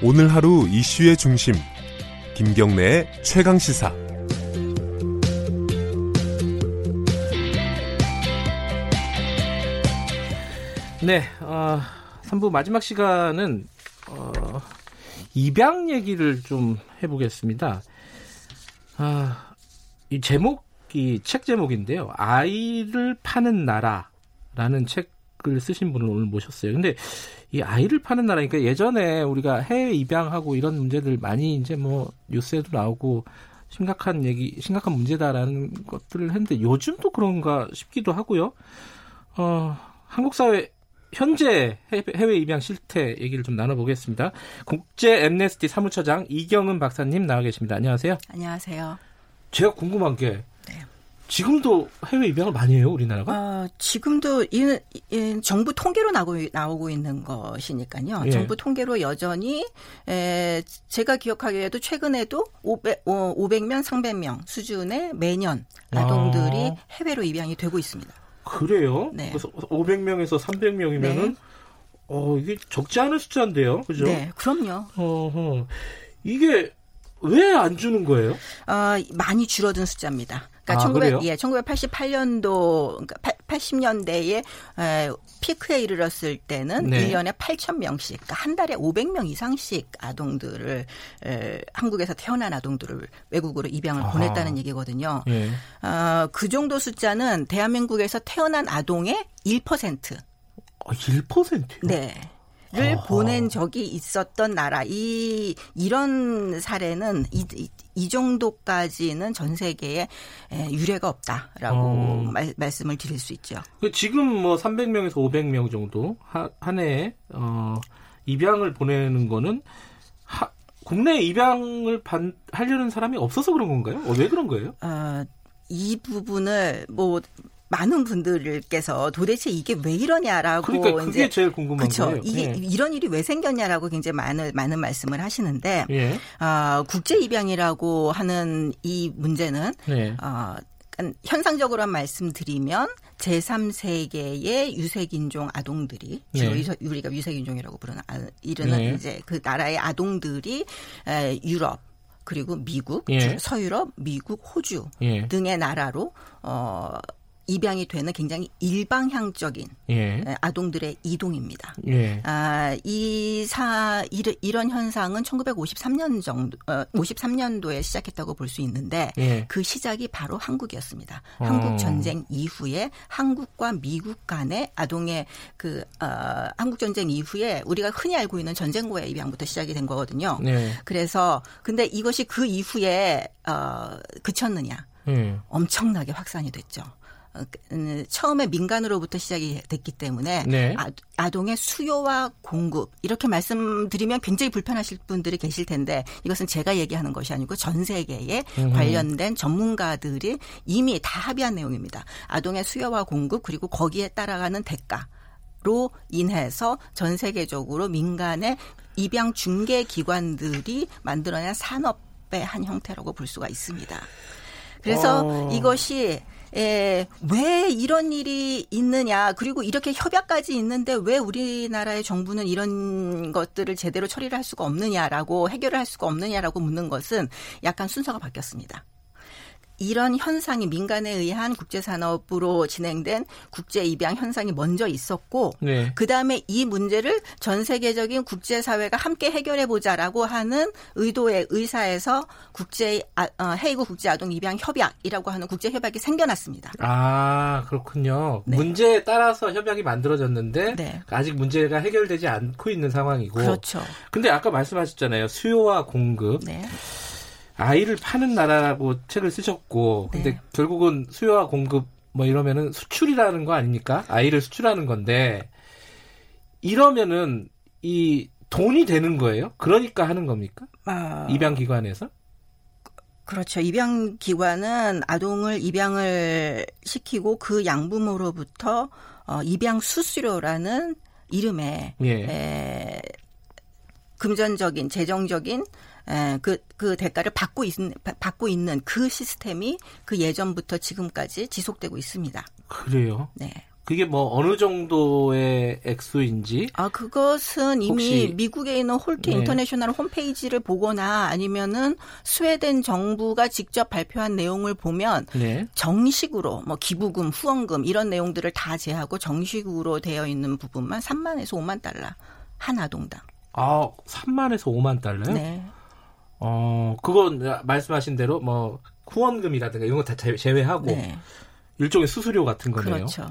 오늘 하루 이슈의 중심 김경래의 최강 시사 네, 어, 3부 마지막 시간은 어, 입양 얘기를 좀 해보겠습니다. 아, 이 제목이 책 제목인데요. 아이를 파는 나라라는 책 을 쓰신 분을 오늘 모셨어요. 근데 이 아이를 파는 나라니까 예전에 우리가 해외 입양하고 이런 문제들 많이 이제 뭐 뉴스에도 나오고 심각한 얘기, 심각한 문제다라는 것들을 했는데 요즘도 그런가 싶기도 하고요. 어, 한국 사회 현재 해외 입양 실태 얘기를 좀 나눠보겠습니다. 국제 엠네스티 사무처장 이경은 박사님 나와 계십니다. 안녕하세요. 안녕하세요. 제가 궁금한 게 네. 지금도 해외 입양을 많이 해요, 우리나라가? 어, 지금도 이, 이, 정부 통계로 나오고, 나오고 있는 것이니까요. 예. 정부 통계로 여전히 에, 제가 기억하기에도 최근에도 500, 어, 500명, 300명 수준의 매년 아동들이 아. 해외로 입양이 되고 있습니다. 그래요? 네. 그래서 500명에서 300명이면은 네. 어, 이게 적지 않은 숫자인데요. 그죠? 네, 그럼요. 어허. 이게 왜 안 주는 거예요? 어, 많이 줄어든 숫자입니다. 그러니까 아, 1900, 예, 1988년도 그러니까 80년대에 에, 피크에 이르렀을 때는 네. 1년에 8천 명씩, 그러니까 한 달에 500명 이상씩 아동들을 에, 한국에서 태어난 아동들을 외국으로 입양을 아하. 보냈다는 얘기거든요. 예. 어, 그 정도 숫자는 대한민국에서 태어난 아동의 1%. 아, 1%요? 네. 를. 보낸 적이 있었던 나라 이 이런 사례는 이, 이, 이 정도까지는 전 세계에 유례가 없다라고 어. 말, 말씀을 드릴 수 있죠. 그 지금 뭐 300명에서 500명 정도 하, 한 해에 어, 입양을 보내는 거는 하, 국내 입양을 반, 하려는 사람이 없어서 그런 건가요? 어, 왜 그런 거예요? 어, 이 부분을 뭐 많은 분들께서 도대체 이게 왜 이러냐라고 그러니까 그게 이제 제일 궁금한 그렇죠. 거예요. 이게 예. 이런 일이 왜 생겼냐라고 굉장히 많은 많은 말씀을 하시는데 예. 어, 국제 입양이라고 하는 이 문제는 예. 어, 현상적으로만 말씀드리면 제3세계의 유색인종 아동들이 주로 네. 우리가 유색인종이라고 부르는 아, 이르는 네. 이제 그 나라의 아동들이 에, 유럽 그리고 미국, 예. 서유럽, 미국, 호주 예. 등의 나라로 어 입양이 되는 굉장히 일방향적인 예. 아동들의 이동입니다. 예. 아, 이사 이런 현상은 1953년 정도 어, 53년도에 시작했다고 볼 수 있는데 예. 그 시작이 바로 한국이었습니다. 어. 한국 전쟁 이후에 한국과 미국 간의 아동의 그 어, 한국 전쟁 이후에 우리가 흔히 알고 있는 전쟁고의 입양부터 시작이 된 거거든요. 예. 그래서 근데 이것이 그 이후에 어, 그쳤느냐? 예. 엄청나게 확산이 됐죠. 어, 그, 처음에 민간으로부터 시작이 됐기 때문에 네. 아, 동의 수요와 공급 이렇게 말씀드리면 굉장히 불편하실 분들이 계실 텐데 이것은 제가 얘기하는 것이 아니고 전 세계에 음. 관련된 전문가들이 이미 다 합의한 내용입니다. 아동의 수요와 공급 그리고 거기에 따라가는 대가. 로 인해서 전 세계적으로 민간의 입양 중개 기관들이 만들어낸 산업의 한 형태라고 볼 수가 있습니다. 그래서 어. 이것이 예, 왜 이런 일이 있느냐 그리고 이렇게 협약까지 있는데 왜 우리나라의 정부는 이런 것들을 제대로 처리를 할 수가 없느냐라고 해결을 할 수가 없느냐라고 묻는 것은 약간 순서가 바뀌었습니다. 이런 현상이 민간에 의한 국제산업으로 진행된 국제 입양 현상이 먼저 있었고 네. 그다음에 이 문제를 전 세계적인 국제사회가 함께 해결해 보자라고 하는 의도의 의사에서 국제 아, 어, 헤이그 국제 아동 입양 협약이라고 하는 국제 협약이 생겨났습니다. 아 그렇군요. 네. 문제에 따라서 협약이 만들어졌는데 네. 아직 문제가 해결되지 않고 있는 상황이고. 그렇죠. 근데 아까 말씀하셨잖아요. 수요와 공급. 네. 아이를 파는 나라라고 책을 쓰셨고 근데 네. 결국은 수요와 공급 뭐 이러면은 수출이라는 거 아닙니까? 아이를 수출하는 건데 이러면은 이 돈이 되는 거예요? 그러니까 하는 겁니까? 아... 입양 기관에서? 그렇죠. 입양 기관은 아동을 입양을 시키고 그 양부모로부터 어, 입양 수수료라는 이름의 예. 에, 금전적인 재정적인 그, 그 대가를 받고, 있, 받고 있는 그 시스템이 그 예전부터 지금까지 지속되고 있습니다. 그래요? 네. 그게 뭐 어느 정도의 액수인지? 아 그것은 이미. 미국에 있는 홀트 네. 인터내셔널 홈페이지를 보거나 아니면은 스웨덴 정부가 직접 발표한 내용을 보면 네. 정식으로 뭐 기부금, 후원금 이런 내용들을 다 제하고 정식으로 되어 있는 부분만 3만에서 5만 달러 한 아동당. 아 3만에서 5만 달러요? 네. 어 그건 말씀하신 대로 뭐 후원금이라든가 이런 거 다 제외하고 네. 일종의 수수료 같은 거네요. 그렇죠.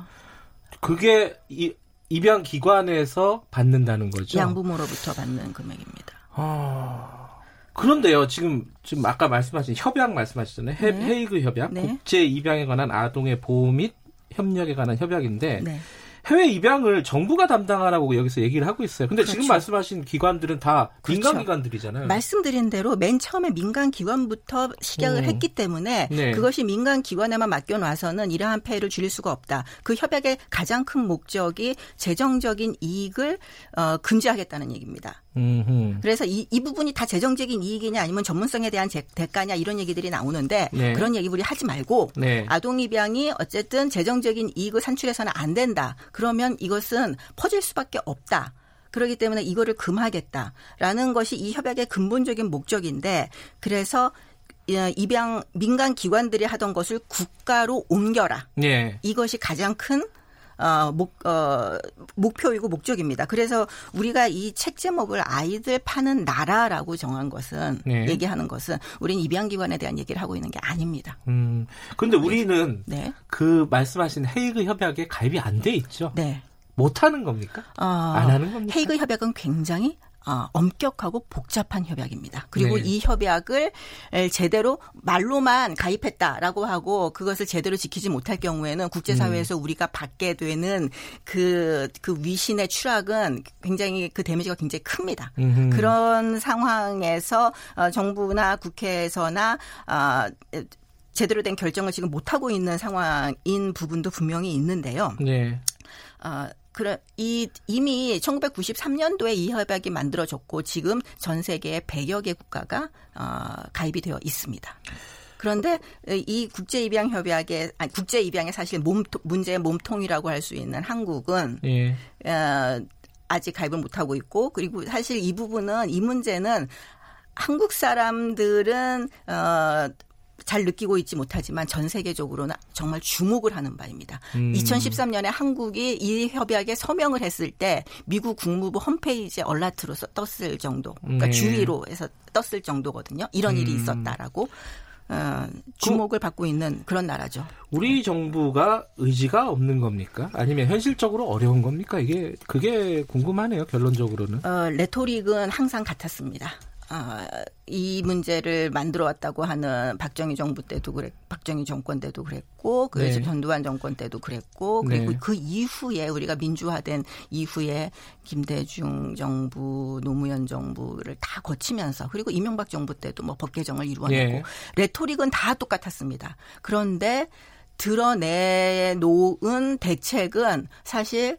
그게 이, 입양 기관에서 받는다는 거죠. 양부모로부터 받는 금액입니다. 아. 그런데요, 지금 지금 아까 말씀하신 협약 말씀하셨잖아요. 네. 헤이그 협약, 네. 국제 입양에 관한 아동의 보호 및 협력에 관한 협약인데 네. 해외 입양을 정부가 담당하라고 여기서 얘기를 하고 있어요. 근데 그렇죠. 지금 말씀하신 기관들은 다 그렇죠. 민간 기관들이잖아요. 말씀드린 대로 맨 처음에 민간 기관부터 시작을 오. 했기 때문에 네. 그것이 민간 기관에만 맡겨놔서는 이러한 폐해를 줄일 수가 없다. 그 협약의 가장 큰 목적이 재정적인 이익을 어, 금지하겠다는 얘기입니다. 음흠. 그래서 이, 이 부분이 다 재정적인 이익이냐 아니면 전문성에 대한 제, 대가냐 이런 얘기들이 나오는데 네. 그런 얘기 우리 하지 말고 네. 아동 입양이 어쨌든 재정적인 이익을 산출해서는 안 된다. 그러면 이것은 퍼질 수밖에 없다. 그렇기 때문에 이거를 금하겠다라는 것이 이 협약의 근본적인 목적인데 그래서 어, 입양 민간 기관들이 하던 것을 국가로 옮겨라. 네. 이것이 가장 큰 어, 목, 어, 목표이고 목적입니다. 그래서 우리가 이 책 제목을 아이들 파는 나라라고 정한 것은 네. 얘기하는 것은 우리는 입양기관에 대한 얘기를 하고 있는 게 아닙니다. 음. 근데 우리는 네. 그 말씀하신 헤이그 협약에 가입이 안 돼 있죠. 네. 못 하는 겁니까? 어, 안 하는 겁니까? 헤이그 협약은 굉장히 어, 엄격하고 복잡한 협약입니다. 그리고 네. 이 협약을 제대로 말로만 가입했다라고 하고 그것을 제대로 지키지 못할 경우에는 국제사회에서 음. 우리가 받게 되는 그, 그 위신의 추락은 굉장히 그 데미지가 굉장히 큽니다. 음흠. 그런 상황에서 어, 정부나 국회에서나 어, 제대로 된 결정을 지금 못하고 있는 상황인 부분도 분명히 있는데요. 네. 어, 그래 이 이미 1993년도에 이 협약이 만들어졌고 지금 전 세계 100여 개 국가가 어, 가입이 되어 있습니다. 그런데 이 국제 입양 협약에 아니 국제 입양의 사실 몸 문제의 몸통이라고 할 수 있는 한국은 예. 어, 아직 가입을 못 하고 있고 그리고 사실 이 부분은 이 문제는 한국 사람들은 어 잘 느끼고 있지 못하지만 전 세계적으로는 정말 주목을 하는 바입니다. 음. 2013년에 한국이 이 협약에 서명을 했을 때 미국 국무부 홈페이지에 얼라트로 떴을 정도, 그러니까 네. 주위로 해서 떴을 정도거든요. 이런 일이 음. 있었다라고. 어, 주목을 그, 받고 있는 그런 나라죠. 우리 정부가 의지가 없는 겁니까? 아니면 현실적으로 어려운 겁니까? 이게 그게 궁금하네요. 결론적으로는. 어, 레토릭은 항상 같았습니다. 아, 이 문제를 만들어 왔다고 하는 박정희 정부 때도 그랬, 박정희 정권 때도 그랬고, 그 네. 전두환 정권 때도 그랬고, 그리고 네. 그 이후에 우리가 민주화된 이후에 김대중 정부, 노무현 정부를 다 거치면서, 그리고 이명박 정부 때도 뭐 법 개정을 이루어내고, 네. 레토릭은 다 똑같았습니다. 그런데 드러내 놓은 대책은 사실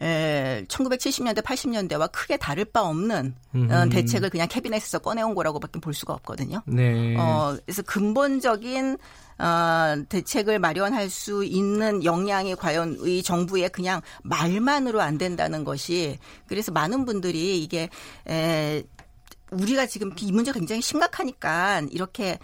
에, 1970년대, 80년대와 크게 다를 바 없는 어, 대책을 그냥 캐비넷에서 꺼내온 거라고밖에 볼 수가 없거든요. 네. 어, 그래서 근본적인 어, 대책을 마련할 수 있는 역량이 과연 이 정부의 그냥 말만으로 안 된다는 것이 그래서 많은 분들이 이게 에, 우리가 지금 이 문제가 굉장히 심각하니까 이렇게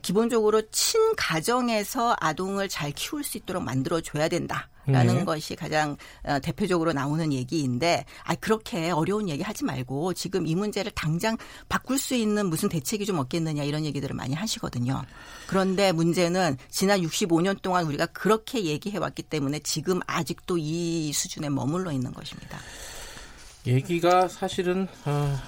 기본적으로 친가정에서 아동을 잘 키울 수 있도록 만들어줘야 된다. 라는 네. 것이 가장 어, 대표적으로 나오는 얘기인데 아 그렇게 어려운 얘기 하지 말고 지금 이 문제를 당장 바꿀 수 있는 무슨 대책이 좀 없겠느냐 이런 얘기들을 많이 하시거든요. 그런데 문제는 지난 65년 동안 우리가 그렇게 얘기해 왔기 때문에 지금 아직도 이 수준에 머물러 있는 것입니다. 얘기가 사실은 어,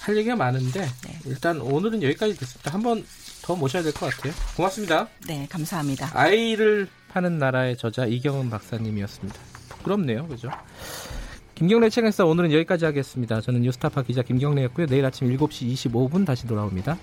할 얘기가 많은데 네. 일단 오늘은 여기까지 됐습니다. 한번 더 모셔야 될 것 같아요. 고맙습니다. 네, 감사합니다. 아이를 파는 나라의 저자 이경은 박사님이었습니다. 부끄럽네요, 그죠? 김경래 책에서 오늘은 여기까지 하겠습니다. 저는 뉴스타파 기자 김경래였고요. 내일 아침 7시 25분 다시 돌아옵니다.